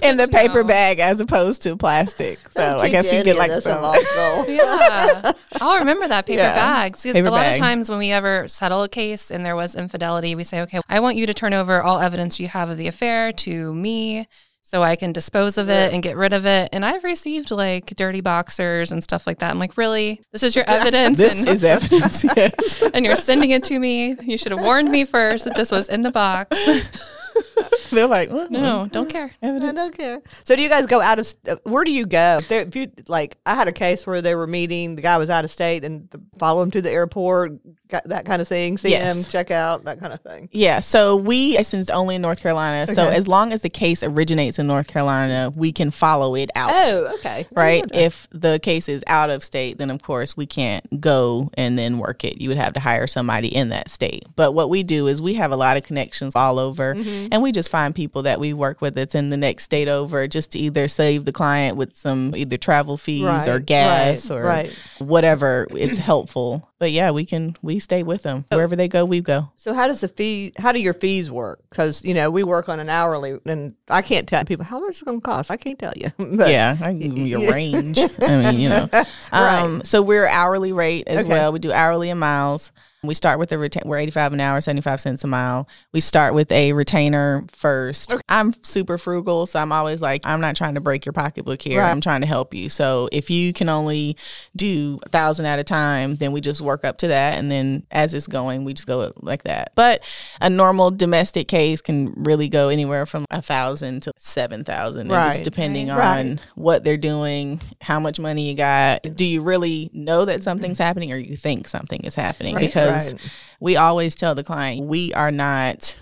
[SPEAKER 4] in the paper
[SPEAKER 3] know.
[SPEAKER 4] bag as opposed to plastic. So I guess you get like some.
[SPEAKER 2] in law school.
[SPEAKER 3] yeah. I'll remember that paper
[SPEAKER 4] Yeah.
[SPEAKER 3] bags. Because
[SPEAKER 4] Paper
[SPEAKER 3] a lot
[SPEAKER 4] bag.
[SPEAKER 3] of times when we ever settle a case and there was infidelity, we say, okay, I want you to turn over all evidence you have of the affair to me so I can dispose of it and get rid of it. And I've received like dirty boxers and stuff like that. I'm like, really? This is your evidence?
[SPEAKER 4] This
[SPEAKER 3] and,
[SPEAKER 4] is evidence. Yes.
[SPEAKER 3] and you're sending it to me? You should have warned me first that this was in the box.
[SPEAKER 4] They're like, "Mm,
[SPEAKER 3] No, don't care.
[SPEAKER 2] I don't care. So, do you guys go out of? st- Where do you go? There, if you like, I had a case where they were meeting. The guy was out of state, and the, follow him to the airport, got that kind of thing. See
[SPEAKER 4] Yes.
[SPEAKER 2] him, check out that kind of thing.
[SPEAKER 4] Yeah, so we licensed only in North Carolina. So as long as the case originates in North Carolina, we can follow it out.
[SPEAKER 2] Oh, okay.
[SPEAKER 4] Right. If the case is out of state, then of course we can't go and then work it. You would have to hire somebody in that state. But what we do is we have a lot of connections all over
[SPEAKER 2] Mm-hmm.
[SPEAKER 4] and we just find people that we work with that's in the next state over just to either save the client with some either travel fees
[SPEAKER 2] Right,
[SPEAKER 4] or gas
[SPEAKER 2] right,
[SPEAKER 4] or
[SPEAKER 2] right.
[SPEAKER 4] whatever it's helpful. But yeah, we can we stay with them. Wherever they go, we go.
[SPEAKER 2] So, how does the fee? How do your fees work? Because you know we work on an hourly, and I can't tell people how much it's going to cost. I can't tell you. But
[SPEAKER 4] yeah, I can give you your range. I mean, you know. Um, So we're hourly rate as
[SPEAKER 2] Okay.
[SPEAKER 4] well. We do hourly and miles. We start with a retain. We're eighty five an hour, seventy five cents a mile. We start with a retainer first. I'm super frugal, so I'm always like, I'm not trying to break your pocketbook here.
[SPEAKER 2] Right.
[SPEAKER 4] I'm trying to help you. So if you can only do a thousand at a time, then we just work up to that, and then as it's going, we just go like that. But a normal domestic case can really go anywhere from a thousand to seven thousand,
[SPEAKER 2] Right.
[SPEAKER 4] just depending
[SPEAKER 2] Right.
[SPEAKER 4] on what they're doing, how much money you got. Do you really know that something's happening, or you think something is happening?
[SPEAKER 2] Right.
[SPEAKER 4] Because
[SPEAKER 2] Right.
[SPEAKER 4] we always tell the client we are not.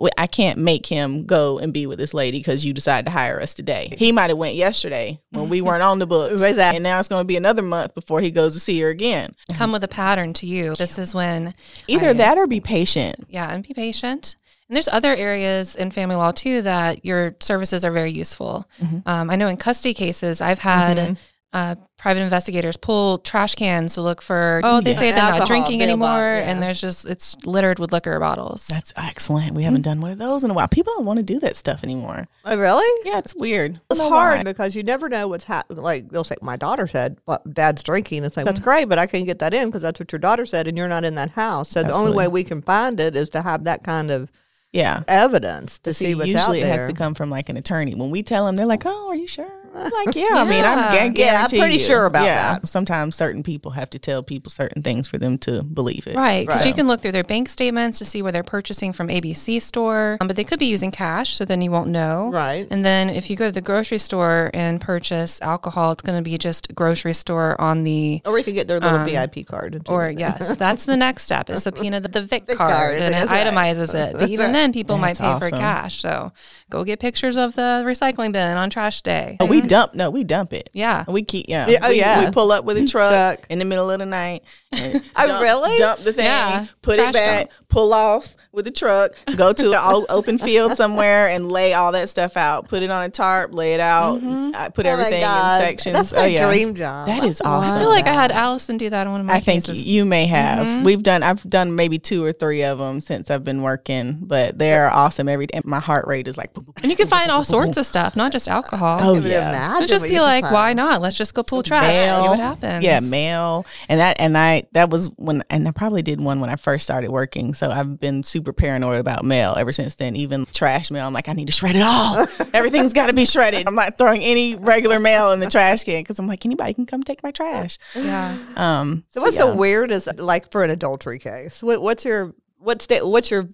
[SPEAKER 4] we- I can't make him go and be with this lady because you decided to hire us today. He might have went yesterday when we weren't on the books,
[SPEAKER 2] Exactly.
[SPEAKER 4] and now it's going to be another month before he goes to see her again.
[SPEAKER 3] Come with a pattern to you. This is when
[SPEAKER 4] Either
[SPEAKER 3] I-
[SPEAKER 4] that or be patient.
[SPEAKER 3] Yeah, and be patient. And there's other areas in family law too that your services are very useful.
[SPEAKER 4] Mhm.
[SPEAKER 3] Um, I know in custody cases, I've had
[SPEAKER 4] Mhm.
[SPEAKER 3] Uh, private investigators pull trash cans to look for, oh, they
[SPEAKER 4] Yeah.
[SPEAKER 3] say they're not drinking
[SPEAKER 2] bail bond,
[SPEAKER 3] anymore.
[SPEAKER 2] yeah.
[SPEAKER 3] And there's just, it's littered with liquor bottles.
[SPEAKER 4] That's excellent. We haven't done one of those in a while. People don't want to do that stuff anymore.
[SPEAKER 2] Oh, really?
[SPEAKER 4] Yeah, it's weird.
[SPEAKER 2] It's
[SPEAKER 4] I don't know
[SPEAKER 2] hard
[SPEAKER 4] why.
[SPEAKER 2] because you never know what's happening. Like they'll say, "My daughter said, but Dad's drinking." It's like that's great, but I can't get that in because that's what your daughter said, and you're not in that house. So the only way we can find it is to have that kind of
[SPEAKER 4] Yeah.
[SPEAKER 2] evidence to see,
[SPEAKER 4] See,
[SPEAKER 2] what's
[SPEAKER 4] usually it has to come from like an attorney. When we tell them, they're like, "Oh, are you sure?" I'm like, "Yeah." I mean, I'm
[SPEAKER 3] Yeah.
[SPEAKER 2] Yeah, I'm pretty
[SPEAKER 4] you.
[SPEAKER 2] sure about
[SPEAKER 4] yeah.
[SPEAKER 2] that.
[SPEAKER 4] Sometimes certain people have to tell people certain things for them to believe it.
[SPEAKER 3] Right, because
[SPEAKER 2] Right.
[SPEAKER 3] you can look through their bank statements to see where they're purchasing from ABC store, um, but they could be using cash, so then you won't know.
[SPEAKER 2] Right.
[SPEAKER 3] And then if you go to the grocery store and purchase alcohol, it's going to be just grocery store on the
[SPEAKER 2] Or we could get their little
[SPEAKER 3] Um,
[SPEAKER 2] VIP card.
[SPEAKER 3] Or
[SPEAKER 2] that.
[SPEAKER 3] yes, that's the next step is subpoena the, the VIC
[SPEAKER 2] Vic
[SPEAKER 3] card,
[SPEAKER 2] card,
[SPEAKER 3] and it
[SPEAKER 2] right.
[SPEAKER 3] itemizes it. But even then, people
[SPEAKER 4] That's
[SPEAKER 3] might pay for cash. So go get pictures of the recycling bin on trash day.
[SPEAKER 4] Oh, we dump. No, we dump it.
[SPEAKER 3] Yeah.
[SPEAKER 4] We keep yeah.
[SPEAKER 2] Yeah, oh,
[SPEAKER 4] we,
[SPEAKER 2] yeah.
[SPEAKER 4] We pull up with a mm-hmm. truck
[SPEAKER 2] Truck.
[SPEAKER 4] in the middle of the night. And
[SPEAKER 2] Oh,
[SPEAKER 4] dump,
[SPEAKER 2] really?
[SPEAKER 4] Dump the thing.
[SPEAKER 3] Yeah.
[SPEAKER 4] Put
[SPEAKER 3] Trash
[SPEAKER 4] it back.
[SPEAKER 3] dump.
[SPEAKER 4] Pull off with the truck. Go to an open field somewhere and lay all that stuff out. Put it on a tarp. Lay it out. I put
[SPEAKER 2] Oh
[SPEAKER 4] everything in sections.
[SPEAKER 2] That's
[SPEAKER 4] oh
[SPEAKER 2] my
[SPEAKER 4] yeah.
[SPEAKER 2] dream job.
[SPEAKER 4] That is awesome.
[SPEAKER 3] I feel like I had Allison do that in one of my
[SPEAKER 4] I think
[SPEAKER 3] cases.
[SPEAKER 4] you may have. Mm-hmm. We've done. I've done maybe two or three of them since I've been working, but they are awesome. Every and my heart rate is like. boom, boom, boom.
[SPEAKER 3] and you can find all sorts of stuff, not just alcohol.
[SPEAKER 4] Oh, yeah.
[SPEAKER 3] just be like, why not? Let's just go pull trash. See what happens.
[SPEAKER 4] Yeah, mail. And that and I that was when and I probably did one when I first started working. So I've been super paranoid about mail ever since then. Even trash mail, I'm like, I need to shred it all. Everything's got to be shredded. I'm not throwing any regular mail in the trash can because I'm like, anybody can come take my trash.
[SPEAKER 3] Yeah.
[SPEAKER 4] Um,
[SPEAKER 2] So what's
[SPEAKER 4] yeah.
[SPEAKER 2] the weirdest like for an adultery case? What, what's your what's sta- what's your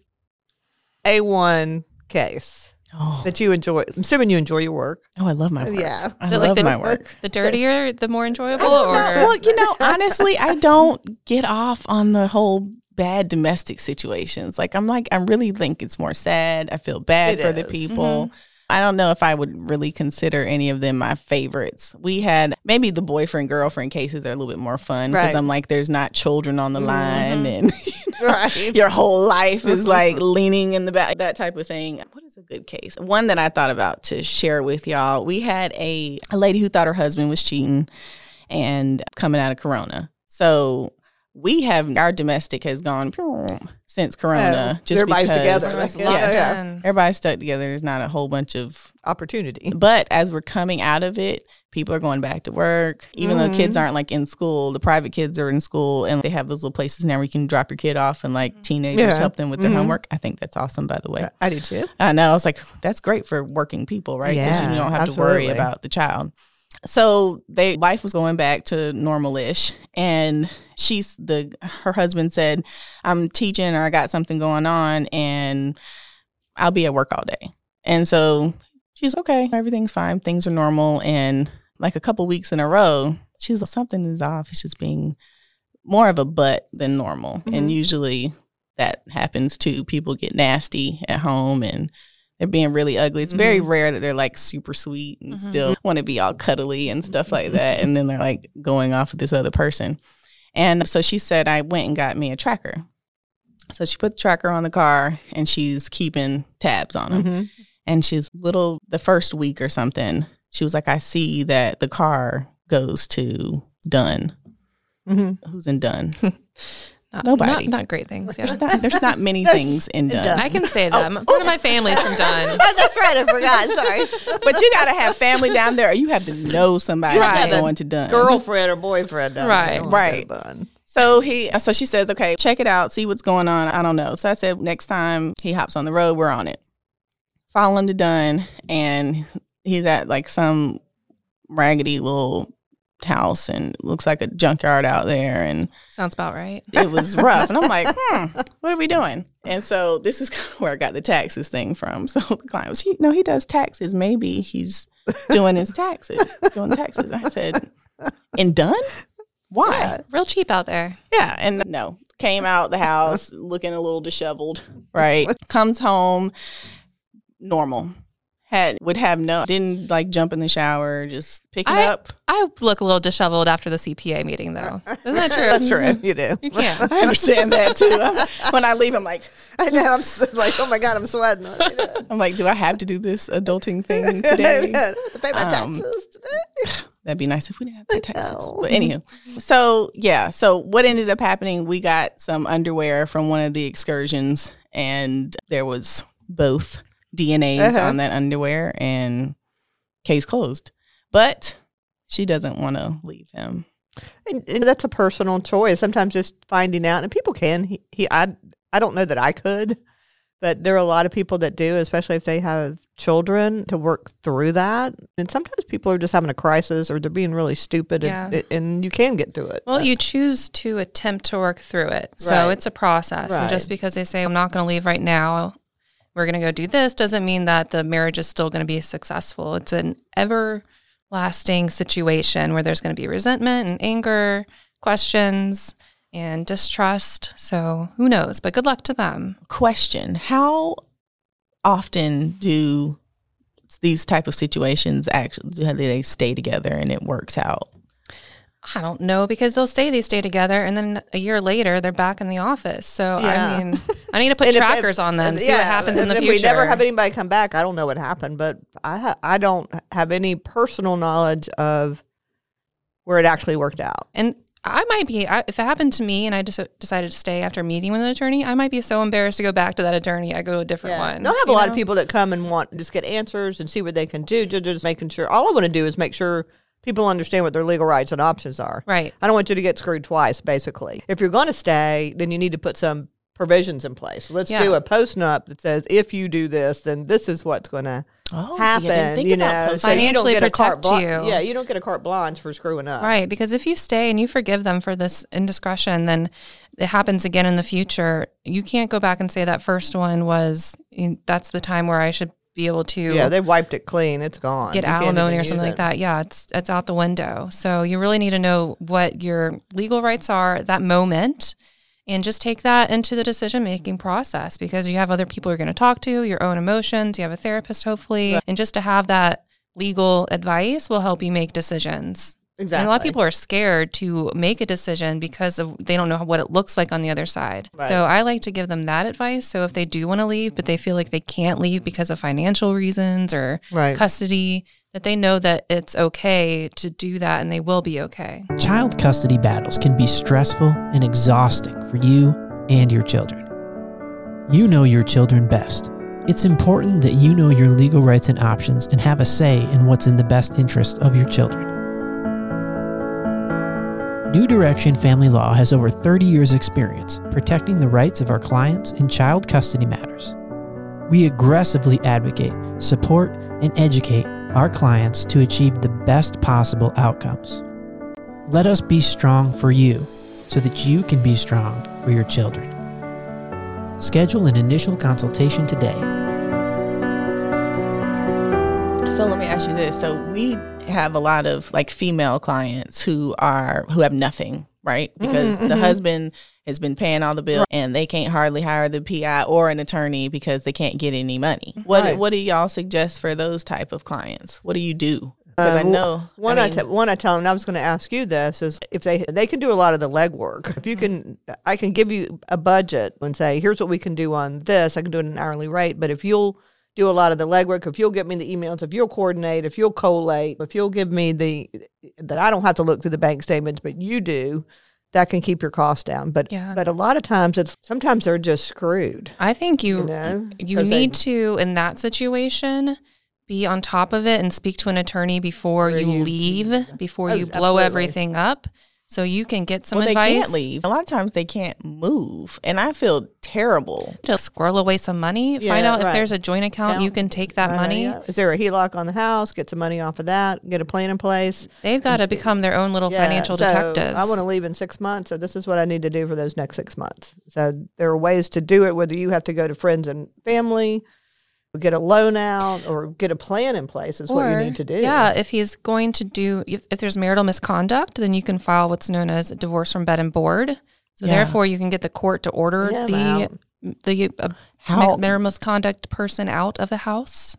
[SPEAKER 2] a one case
[SPEAKER 4] Oh,
[SPEAKER 2] that you enjoy? I'm assuming you enjoy your work.
[SPEAKER 4] oh, I love my work.
[SPEAKER 2] Yeah.
[SPEAKER 4] I love
[SPEAKER 3] like the-
[SPEAKER 4] my work.
[SPEAKER 3] The dirtier, the more enjoyable,
[SPEAKER 4] No,
[SPEAKER 3] or
[SPEAKER 4] well, you know, honestly, I don't get off on the whole bad domestic situations. Like I'm like I really think it's more sad. I feel bad
[SPEAKER 2] It
[SPEAKER 4] for the
[SPEAKER 2] is.
[SPEAKER 4] people. Mm-hmm. I don't know if I would really consider any of them my favorites. We had maybe the boyfriend girlfriend cases are a little bit more fun because
[SPEAKER 2] Right.
[SPEAKER 4] I'm like there's not children on the line mm-hmm. and you know,
[SPEAKER 2] Right.
[SPEAKER 4] your whole life is like leaning in the back, that type of thing. What is a good case? One that I thought about to share with y'all. We had a, a lady who thought her husband was cheating and coming out of Corona. So we have our domestic has gone since Corona. Just
[SPEAKER 2] everybody's
[SPEAKER 4] because,
[SPEAKER 2] together.
[SPEAKER 3] Everyone's
[SPEAKER 2] Yeah,
[SPEAKER 3] locked
[SPEAKER 2] yeah.
[SPEAKER 4] Everybody's stuck together. There's not a whole bunch of
[SPEAKER 2] Opportunity.
[SPEAKER 4] but as we're coming out of it, people are going back to work. Even though kids aren't like in school, the private kids are in school and they have those little places now where you can drop your kid off and like teenagers
[SPEAKER 2] Yeah.
[SPEAKER 4] help them with their
[SPEAKER 2] Mhm.
[SPEAKER 4] homework. I think that's awesome, by the way.
[SPEAKER 2] I do too.
[SPEAKER 4] I know. I was like, that's great for working people, right? Because
[SPEAKER 2] Yeah,
[SPEAKER 4] you don't have to worry about the child. So they life was going back to normal-ish, and she's the her husband said, "I'm teaching or I got something going on, and I'll be at work all day." And so she's okay, everything's fine, things are normal, and like a couple weeks in a row, she's like, something is off. It's just being more of a butt than normal,
[SPEAKER 2] Mhm.
[SPEAKER 4] and usually that happens too. People get nasty at home and they're being really ugly. It's very rare that they're like super sweet and
[SPEAKER 3] Mhm.
[SPEAKER 4] still want to be all cuddly and stuff like that. And then they're like going off with this other person. And so she said, I went and got me a tracker. So she put the tracker on the car and she's keeping tabs on him.
[SPEAKER 2] Mm-hmm.
[SPEAKER 4] And she's little, the first week or something, she was like, I see that the car goes to Dunn.
[SPEAKER 2] Mm-hmm.
[SPEAKER 4] Who's in Dunn?
[SPEAKER 3] Not,
[SPEAKER 4] Nobody.
[SPEAKER 3] Not, not great things. Yeah.
[SPEAKER 4] There's not, there's not many things in Dunn.
[SPEAKER 2] Dunn.
[SPEAKER 3] I can say that. Oh. One of my family's from Dunn.
[SPEAKER 2] Oh, that's right. I forgot. Sorry.
[SPEAKER 4] But you gotta have family down there, or you have to know somebody
[SPEAKER 3] Right.
[SPEAKER 4] going to Dunn.
[SPEAKER 2] Girlfriend or boyfriend. down
[SPEAKER 3] Right,
[SPEAKER 2] there.
[SPEAKER 4] Right.
[SPEAKER 2] get done.
[SPEAKER 4] So he, so she says, okay, check it out, see what's going on. I don't know. So I said, next time he hops on the road, we're on it. Follow him to Dunn, and he's at like some raggedy little house and looks like a junkyard out there and
[SPEAKER 3] Sounds about right.
[SPEAKER 4] it was rough and i'm like hmm what are we doing and so this is where i got the taxes thing from so the client was he, no he does taxes maybe he's doing his taxes doing taxes i said and Dunn why
[SPEAKER 2] Yeah.
[SPEAKER 3] Real cheap out there.
[SPEAKER 4] yeah, and no, came out the house looking a little disheveled. Right, comes home normal. Had would have no didn't like jump in the shower, just pick it
[SPEAKER 3] I-
[SPEAKER 4] up.
[SPEAKER 3] I look a little disheveled after the CPA meeting, though. Isn't that true?
[SPEAKER 2] That's true. You do.
[SPEAKER 3] You can't.
[SPEAKER 4] I understand that too. I'm- when I leave, I'm like,
[SPEAKER 2] I know. I'm s- like, oh my god, I'm sweating.
[SPEAKER 4] I'm like, do I have to do this adulting thing today?
[SPEAKER 2] I to pay my
[SPEAKER 4] Um,
[SPEAKER 2] taxes today.
[SPEAKER 4] That'd be nice if we didn't have to pay taxes.
[SPEAKER 2] know.
[SPEAKER 4] But anywho, so yeah, so what ended up happening? We got some underwear from one of the excursions, and there was both DNAs
[SPEAKER 2] Uh-huh.
[SPEAKER 4] on that underwear, and case closed. But she doesn't want to leave him.
[SPEAKER 2] And, and that's a personal choice. Sometimes just finding out, and people can. He, he, I, I don't know that I could, but there are a lot of people that do, especially if they have children, to work through that. And sometimes people are just having a crisis, or they're being really stupid, and,
[SPEAKER 3] Yeah.
[SPEAKER 2] and you can get through it.
[SPEAKER 3] Well,
[SPEAKER 2] But-
[SPEAKER 3] you choose to attempt to work through it. So
[SPEAKER 2] Right.
[SPEAKER 3] it's a process. And just because they say, I'm not going to leave right now, we're going to go do this, doesn't mean that the marriage is still going to be successful. It's an everlasting situation where there's going to be resentment and anger, questions, and distrust. So who knows? But good luck to them.
[SPEAKER 4] Question: How often do these type of situations actually do they stay together and it works out?
[SPEAKER 3] I don't know because they'll say they stay together and then a year later they're back in the office. So
[SPEAKER 2] Yeah.
[SPEAKER 3] I mean, I need to put trackers
[SPEAKER 2] if-
[SPEAKER 3] on them,
[SPEAKER 2] and-
[SPEAKER 3] see what happens in the
[SPEAKER 2] if
[SPEAKER 3] future.
[SPEAKER 2] we never have anybody come back, I don't know what happened, but I ha- I don't have any personal knowledge of where it actually worked out.
[SPEAKER 3] And I might be, I, if it happened to me and I just decided to stay after meeting with an attorney, I might be so embarrassed to go back to that attorney. I go to a different one.
[SPEAKER 2] They'll have a
[SPEAKER 3] you
[SPEAKER 2] lot
[SPEAKER 3] know?
[SPEAKER 2] of people that come and want just get answers and see what they can do. Just making sure. All I want to do is make sure people understand what their legal rights and options are.
[SPEAKER 3] Right.
[SPEAKER 2] I don't want you to get screwed twice. Basically, if you're going to stay, then you need to put some provisions in place. Let's
[SPEAKER 3] Yeah.
[SPEAKER 2] do a post nup that says if you do this, then this is what's going to
[SPEAKER 4] Oh,
[SPEAKER 2] happen. you know, so you don't
[SPEAKER 3] Financially
[SPEAKER 2] get a carte
[SPEAKER 3] protect
[SPEAKER 2] blanche.
[SPEAKER 3] you.
[SPEAKER 2] Yeah, you don't get a carte blanche for screwing up.
[SPEAKER 3] Right. Because if you stay and you forgive them for this indiscretion, then it happens again in the future. You can't go back and say that first one was, you- that's the time where I should be able to
[SPEAKER 2] Yeah, they wiped it clean. It's gone.
[SPEAKER 3] get
[SPEAKER 2] You
[SPEAKER 3] alimony or something like that. Yeah, it's it's out the window. So you really need to know what your legal rights are at that moment and just take that into the decision making process because you have other people you're going to talk to, your own emotions, you have a therapist hopefully, and just to have that legal advice will help you make decisions.
[SPEAKER 2] Exactly.
[SPEAKER 3] And a lot of people are scared to make a decision because of they don't know what it looks like on the other side.
[SPEAKER 2] Right.
[SPEAKER 3] So I like to give them that advice. So if they do want to leave, but they feel like they can't leave because of financial reasons or
[SPEAKER 2] Right.
[SPEAKER 3] custody, that they know that it's okay to do that and they will be okay.
[SPEAKER 1] Child custody battles can be stressful and exhausting for you and your children. You know your children best. It's important that you know your legal rights and options and have a say in what's in the best interest of your children. New Direction Family Law has over 30 years' experience protecting the rights of our clients in child custody matters. We aggressively advocate, support, and educate our clients to achieve the best possible outcomes. Let us be strong for you so that you can be strong for your children. Schedule an initial consultation today.
[SPEAKER 4] So let me ask you this. So we have a lot of like female clients who are who have nothing, right? Mm-hmm, because the mm-hmm. husband has been paying all the bills and they can't hardly hire the PI or an attorney because they can't get any money. What
[SPEAKER 2] Right.
[SPEAKER 4] what do y'all suggest for those type of clients? What do you do? Uh, because I know
[SPEAKER 2] One
[SPEAKER 4] I
[SPEAKER 2] I,
[SPEAKER 4] mean,
[SPEAKER 2] te- one I tell them, and I was going to ask you this is if they they can do a lot of the legwork. If you mm-hmm. can, I can give you a budget and say, here's what we can do on this. I can do it an hourly rate, but if you'll do a lot of the legwork, if you'll get me the emails, if you'll coordinate, if you'll collate, if you'll give me the that I don't have to look through the bank statements, but you do, that can keep your costs down. But
[SPEAKER 3] Yeah.
[SPEAKER 2] but a lot of times it's sometimes they're just screwed.
[SPEAKER 3] I think you
[SPEAKER 2] You know,
[SPEAKER 3] you
[SPEAKER 2] 'Cause they-
[SPEAKER 3] need to in that situation be on top of it and speak to an attorney before
[SPEAKER 2] Before
[SPEAKER 3] you,
[SPEAKER 2] you-
[SPEAKER 3] leave, before
[SPEAKER 2] Oh,
[SPEAKER 3] you blow
[SPEAKER 2] absolutely.
[SPEAKER 3] everything up So you can get some
[SPEAKER 4] well, they
[SPEAKER 3] advice.
[SPEAKER 4] can't leave. A lot of times they can't move, and I feel terrible.
[SPEAKER 3] Just squirrel away some money.
[SPEAKER 2] Yeah,
[SPEAKER 3] find out if there's a joint account, you can take that
[SPEAKER 2] I know,
[SPEAKER 3] money.
[SPEAKER 2] yeah. Is there a HELOC on the house? Get some money off of that. Get a plan in place.
[SPEAKER 3] They've got to become their own little
[SPEAKER 2] Yeah,
[SPEAKER 3] financial
[SPEAKER 2] so
[SPEAKER 3] detectives.
[SPEAKER 2] I want to leave in six months, so this is what I need to do for those next six months. So there are ways to do it. Whether you have to go to friends and family, or get a loan out, or get a plan in place is what you need to do.
[SPEAKER 3] Yeah, if he's going to do, if, if there's marital misconduct, then you can file what's known as a divorce from bed and board. So
[SPEAKER 4] Yeah.
[SPEAKER 3] therefore, you can get the court to order
[SPEAKER 2] Yeah,
[SPEAKER 3] the the uh,
[SPEAKER 4] How
[SPEAKER 3] marital misconduct person out of the house.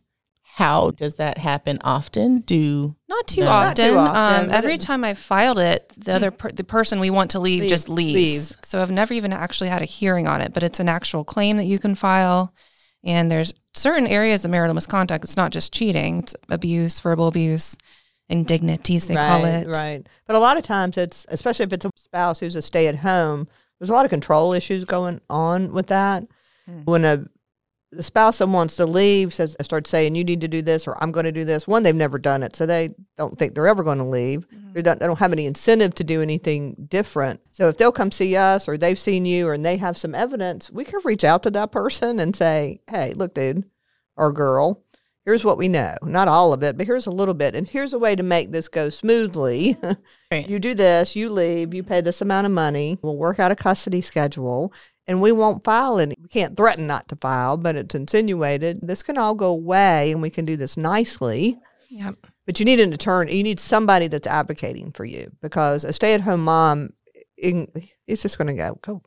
[SPEAKER 4] how does that happen often? Do
[SPEAKER 3] Not too
[SPEAKER 4] No.
[SPEAKER 2] Not too
[SPEAKER 3] often.
[SPEAKER 2] often,
[SPEAKER 3] Um, every
[SPEAKER 2] it-
[SPEAKER 3] time I filed it, the other per- the person we want to leave
[SPEAKER 2] Leave-
[SPEAKER 3] just leaves.
[SPEAKER 2] leaves.
[SPEAKER 3] So I've never even actually had a hearing on it, but it's an actual claim that you can file. And there's certain areas of marital misconduct. It's not just cheating; it's abuse, verbal abuse, indignities they
[SPEAKER 2] right,
[SPEAKER 3] call it.
[SPEAKER 2] Right. But a lot of times it's, especially if it's a spouse who's a stay at home, there's a lot of control issues going on with that.
[SPEAKER 3] Hmm.
[SPEAKER 2] When a the spouse that wants to leave says starts saying you need to do this or I'm going to do this. One, they've never done it, so they don't think they're ever going to leave.
[SPEAKER 3] Mm-hmm.
[SPEAKER 2] They don't, they don't have any incentive to do anything different. So if they'll come see us or they've seen you and they have some evidence, we can reach out to that person and say, "Hey, look, dude or girl, here's what we know. Not all of it, but here's a little bit. And here's a way to make this go smoothly.
[SPEAKER 4] Right.
[SPEAKER 2] you do this, you leave, you pay this amount of money. We'll work out a custody schedule and we won't file any. We can't threaten not to file, but it's insinuated. This can all go away and we can do this nicely.
[SPEAKER 3] Yep.
[SPEAKER 2] But you need an attorney. You need somebody that's advocating for you because a stay at home mom, it- it's just going to go, go,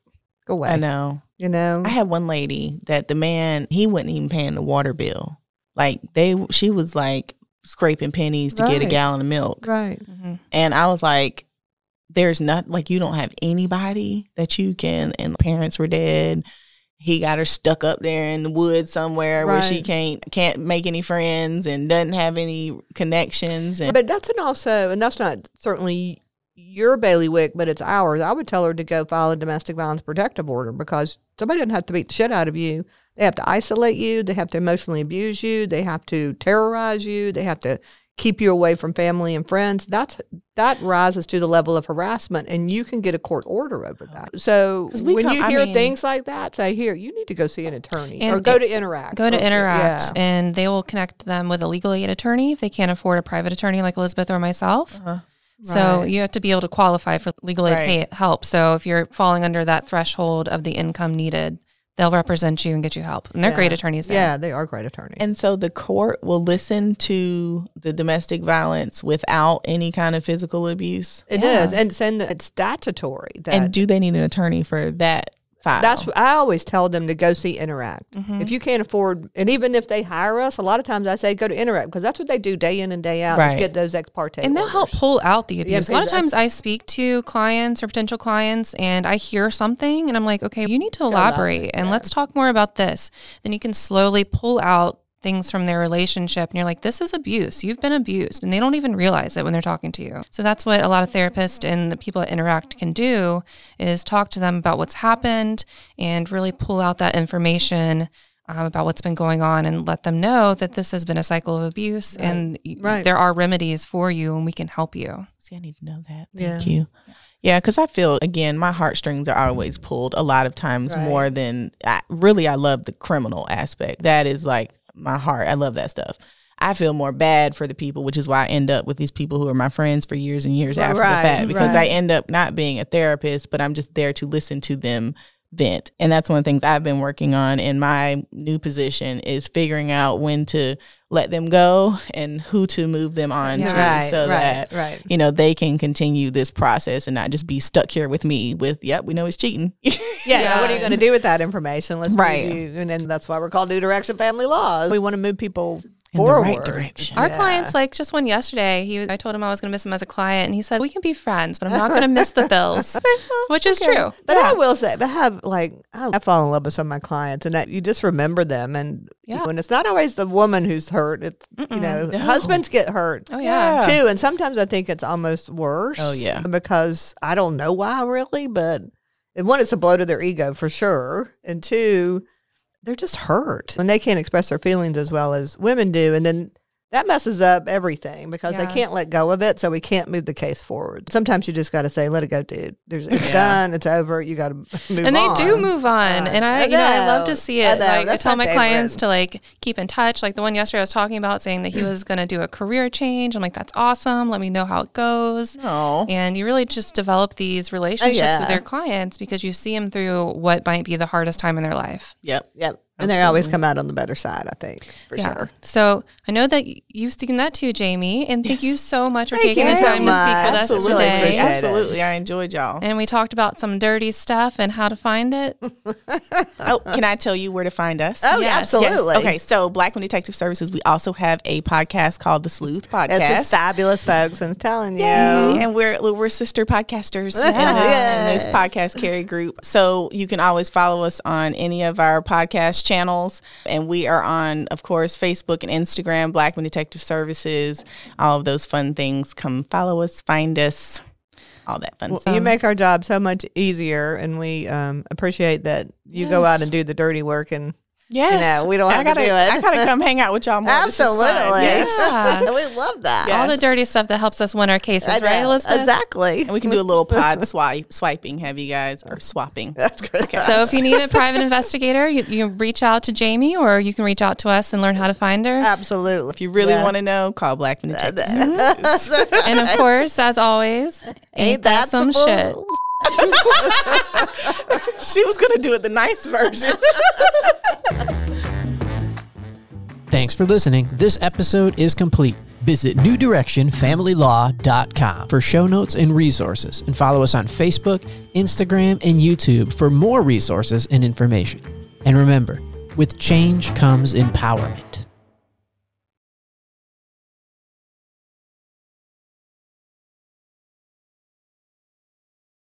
[SPEAKER 2] go away.
[SPEAKER 4] I know.
[SPEAKER 2] You know?
[SPEAKER 4] I had one lady that the man he wasn't even paying the water bill. Like they, she was like scraping pennies to get a gallon of milk,
[SPEAKER 2] right.
[SPEAKER 3] hmm
[SPEAKER 4] and I was like, "There's not like you don't have anybody that you can." And parents were dead. He got her stuck up there in the woods somewhere where she can't can't make any friends and doesn't have any connections. And
[SPEAKER 2] But that's an also, and that's not certainly your bailiwick, but it's ours. I would tell her to go file a domestic violence protective order because somebody doesn't have to beat the shit out of you. They have to isolate you. They have to emotionally abuse you. They have to terrorize you. They have to keep you away from family and friends. That's that rises to the level of harassment, and you can get a court order over that. So when you
[SPEAKER 4] I
[SPEAKER 2] hear
[SPEAKER 4] mean-
[SPEAKER 2] things like that, say here, you need to go see an attorney or go to Interact.
[SPEAKER 3] Go to
[SPEAKER 2] or-
[SPEAKER 3] Interact,
[SPEAKER 2] Yeah.
[SPEAKER 3] and they will connect them with a legal aid attorney if they can't afford a private attorney like Elizabeth or myself.
[SPEAKER 4] Uh-huh.
[SPEAKER 3] So
[SPEAKER 2] Right.
[SPEAKER 3] you have to be able to qualify for legal aid
[SPEAKER 4] Right.
[SPEAKER 3] pay help. So if you're falling under that threshold of the income needed, they'll represent you and get you help. And they're
[SPEAKER 2] Yeah.
[SPEAKER 3] great attorneys there.
[SPEAKER 2] Yeah, they are great attorneys.
[SPEAKER 4] And so the court will listen to the domestic violence without any kind of physical abuse.
[SPEAKER 2] It
[SPEAKER 3] Yeah.
[SPEAKER 2] is, and it's, and it's statutory. That
[SPEAKER 4] and do they need an attorney for that file?
[SPEAKER 2] that's I always tell them to go see Interact.
[SPEAKER 3] Mm-hmm.
[SPEAKER 2] If you can't afford, and even if they hire us, a lot of times I say go to Interact because that's what they do day in and day out.
[SPEAKER 4] Right.
[SPEAKER 2] Get those ex parte.
[SPEAKER 3] And they'll help pull out the abuse. a lot of times I speak to clients or potential clients and I hear something and I'm like, okay, you need to
[SPEAKER 2] elaborate,
[SPEAKER 3] elaborate and
[SPEAKER 2] yeah.
[SPEAKER 3] let's talk more about this. Then you can slowly pull out things from their relationship and you're like, this is abuse. You've been abused. And they don't even realize it when they're talking to you. So that's what a lot of therapists and the people that interact can do is talk to them about what's happened and really pull out that information. Um, about what's been going on and let them know that this has been a cycle of abuse and
[SPEAKER 2] Right.
[SPEAKER 3] there are remedies for you and we can help you.
[SPEAKER 4] See, I need to know that.
[SPEAKER 2] Yeah.
[SPEAKER 4] Thank you. Yeah, because I feel again, my heartstrings are always pulled a lot of times
[SPEAKER 2] Right.
[SPEAKER 4] more than I, really. I love the criminal aspect. That is like my heart. I love that stuff. I feel more bad for the people, which is why I end up with these people who are my friends for years and years after
[SPEAKER 2] Right,
[SPEAKER 4] the fact because
[SPEAKER 2] right.
[SPEAKER 4] I end up not being a therapist, but I'm just there to listen to them vent. And that's one of the things I've been working on in my new position is figuring out when to let them go and who to move them on
[SPEAKER 3] Yeah.
[SPEAKER 4] to
[SPEAKER 2] Right,
[SPEAKER 4] so
[SPEAKER 2] right,
[SPEAKER 4] that
[SPEAKER 2] right.
[SPEAKER 4] you know they can continue this process and not just be stuck here with me with yep we know he's cheating
[SPEAKER 2] Yeah,
[SPEAKER 3] Yeah.
[SPEAKER 2] What are you going to do with that information? Let's
[SPEAKER 4] Right.
[SPEAKER 2] you, and then that's why we're called New Direction Family Laws. We want to move people
[SPEAKER 4] In the
[SPEAKER 2] forward.
[SPEAKER 4] right direction.
[SPEAKER 3] Our
[SPEAKER 2] Yeah.
[SPEAKER 3] clients, like just one yesterday, he I told him I was going to miss him as a client, and he said we can be friends, but I'm not going to miss the bills, which is true.
[SPEAKER 2] But I will say, but have like I, I fall in love with some of my clients, and that you just remember them, and
[SPEAKER 3] Yeah.
[SPEAKER 2] and it's not always the woman who's hurt. It's you know,
[SPEAKER 4] No.
[SPEAKER 2] husbands get hurt.
[SPEAKER 3] Oh yeah,
[SPEAKER 2] too. And sometimes I think it's almost worse.
[SPEAKER 4] Oh, yeah.
[SPEAKER 2] Because I don't know why really, but and one, it's a blow to their ego for sure. And two, they're just hurt. And they can't express their feelings as well as women do. And then that messes up everything because
[SPEAKER 3] Yeah.
[SPEAKER 2] they can't let go of it, so we can't move the case forward. Sometimes you just got to say, "Let it go, dude. There's it's
[SPEAKER 4] Yeah.
[SPEAKER 2] done. It's over. You got to move."
[SPEAKER 3] and they do move on,
[SPEAKER 2] Uh,
[SPEAKER 3] and I,
[SPEAKER 2] I
[SPEAKER 3] you know, I love to see it.
[SPEAKER 2] know.
[SPEAKER 3] Like I tell
[SPEAKER 2] my
[SPEAKER 3] my clients to like keep in touch. Like the one yesterday I was talking about, saying that he was going to do a career change. I'm like, that's awesome. Let me know how it goes.
[SPEAKER 4] Oh,
[SPEAKER 3] And you really just develop these relationships
[SPEAKER 2] yeah.
[SPEAKER 3] with your clients because you see them through what might be the hardest time in their life.
[SPEAKER 4] yep.
[SPEAKER 2] Yep. And they always come out on the better side, I think, for
[SPEAKER 3] yeah.
[SPEAKER 2] sure.
[SPEAKER 3] So I know that you've seen that too, Jamie. And thank you so much for
[SPEAKER 2] Thank
[SPEAKER 3] taking
[SPEAKER 2] you
[SPEAKER 3] the
[SPEAKER 2] so
[SPEAKER 3] time to speak with
[SPEAKER 2] much.
[SPEAKER 3] us today.
[SPEAKER 2] appreciate it.
[SPEAKER 4] Absolutely, I enjoyed y'all.
[SPEAKER 3] And we talked about some dirty stuff and how to find it.
[SPEAKER 4] Oh, can I tell you where to find us?
[SPEAKER 2] Oh,
[SPEAKER 3] Yes.
[SPEAKER 2] absolutely.
[SPEAKER 4] Yes. Okay, so Blackman Detective Services, we also have a podcast called the Sleuth Podcast.
[SPEAKER 2] It's just fabulous, folks. I'm telling you.
[SPEAKER 4] Yay. And we're we're sister podcasters in, this, in this podcast carry group. So you can always follow us on any of our podcast channels. And we are on, of course, Facebook and Instagram, Blackman Detective Services, all of those fun things. Come follow us, find us, all that fun
[SPEAKER 2] Well,
[SPEAKER 4] stuff.
[SPEAKER 2] you make our job so much easier, and we um, appreciate that you go out and do the dirty work and
[SPEAKER 4] Yes.
[SPEAKER 2] know, we don't have to
[SPEAKER 4] gotta,
[SPEAKER 2] do it.
[SPEAKER 4] I gotta come hang out with y'all more. This is fun.
[SPEAKER 2] Absolutely.
[SPEAKER 4] Yes.
[SPEAKER 3] Yeah.
[SPEAKER 2] we love that.
[SPEAKER 4] Yeah.
[SPEAKER 3] All the dirty stuff that helps us win our cases, right. Elizabeth?
[SPEAKER 2] Exactly.
[SPEAKER 4] And we can do a little pod swipe, swiping, have you guys, or swapping.
[SPEAKER 2] That's great.
[SPEAKER 3] So if you need a private investigator, you, you reach out to Jamie or you can reach out to us and learn how to find her.
[SPEAKER 2] Absolutely.
[SPEAKER 4] If you really
[SPEAKER 2] Yeah.
[SPEAKER 4] want to know, call Blackman Detective Services.
[SPEAKER 3] and of course, as always, ain't, that, some
[SPEAKER 2] some
[SPEAKER 3] shit?
[SPEAKER 4] she was gonna do it the nice version.
[SPEAKER 1] Thanks for listening. This episode is complete. Visit newdirectionfamilylaw.com for show notes and resources, and follow us on Facebook, Instagram, and YouTube for more resources and information. And remember, with change comes empowerment.